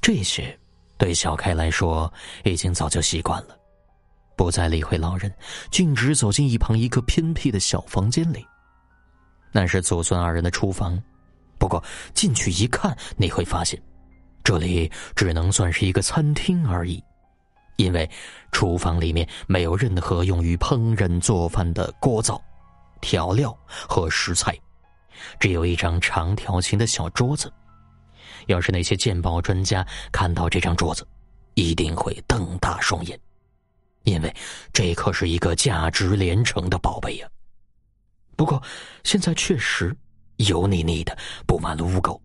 这些对小开来说已经早就习惯了，不再理会老人，径直走进一旁一个偏僻的小房间里。那是祖孙二人的厨房，不过进去一看，你会发现，这里只能算是一个餐厅而已，因为厨房里面没有任何用于烹饪做饭的锅灶、调料和食材，只有一张长条形的小桌子。要是那些鉴宝专家看到这张桌子，一定会瞪大双眼，因为这可是一个价值连城的宝贝呀。不过，现在确实油腻腻的，布满了污垢，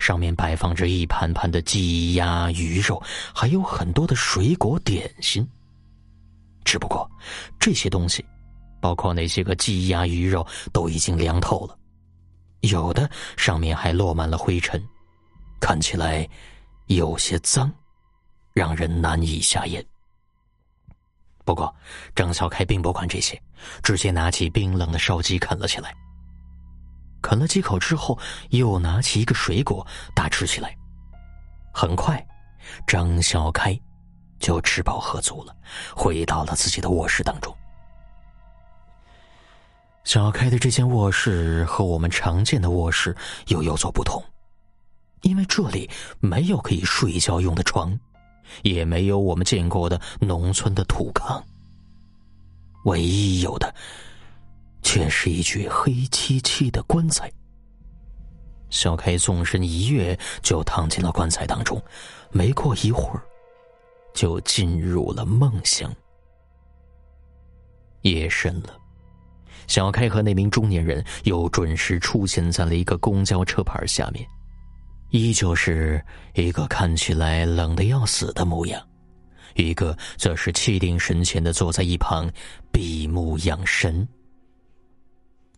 上面摆放着一盘盘的鸡鸭鱼肉，还有很多的水果点心。只不过，这些东西，包括那些个鸡鸭鱼肉，都已经凉透了，有的上面还落满了灰尘，看起来有些脏，让人难以下咽。不过，张小开并不管这些，直接拿起冰冷的烧鸡啃了起来。啃了几口之后，又拿起一个水果大吃起来。很快，张小开就吃饱喝足了，回到了自己的卧室当中。小开的这间卧室和我们常见的卧室又有所不同，因为这里没有可以睡觉用的床。也没有我们见过的农村的土炕，唯一有的，却是一具黑漆漆的棺材。小开纵身一跃，就躺进了棺材当中，没过一会儿，就进入了梦乡。夜深了，小开和那名中年人又准时出现在了一个公交车牌下面。依旧是一个看起来冷的要死的模样，一个则是气定神闲的坐在一旁闭目养神。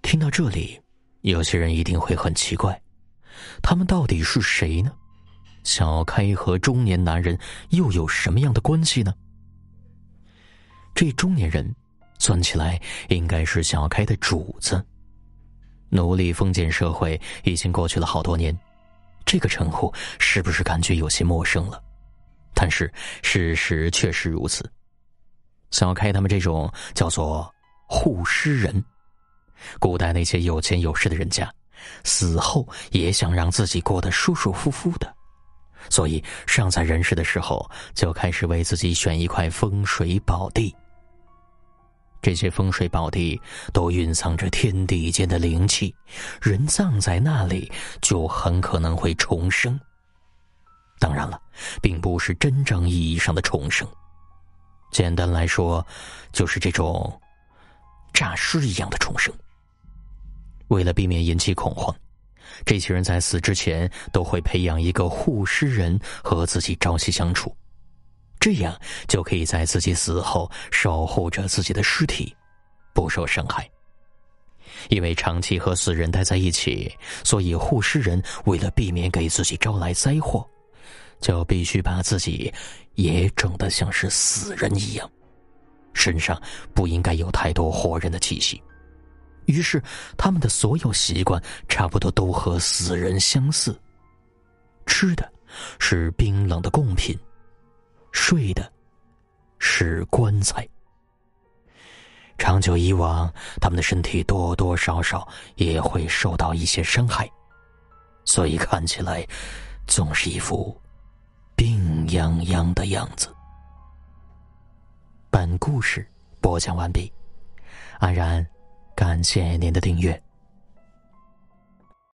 听到这里，有些人一定会很奇怪，他们到底是谁呢？小开和中年男人又有什么样的关系呢？这中年人算起来应该是小开的主子。奴隶封建社会已经过去了好多年。这个称呼是不是感觉有些陌生了？但是事实确实如此。小开他们这种叫做护尸人，古代那些有钱有势的人家，死后也想让自己过得舒舒服服的，所以尚在人世的时候就开始为自己选一块风水宝地。这些风水宝地都蕴藏着天地间的灵气，人葬在那里就很可能会重生。当然了，并不是真正意义上的重生，简单来说，就是这种诈尸一样的重生。为了避免引起恐慌，这些人在死之前都会培养一个护尸人和自己朝夕相处。这样就可以在自己死后守护着自己的尸体，不受伤害。因为长期和死人待在一起，所以护尸人为了避免给自己招来灾祸，就必须把自己也整得像是死人一样，身上不应该有太多活人的气息。于是，他们的所有习惯差不多都和死人相似：吃的是冰冷的贡品。睡的是棺材，长久以往，他们的身体多多少少也会受到一些伤害，所以看起来总是一副病殃殃的样子。本故事播讲完毕，安然感谢您的订阅。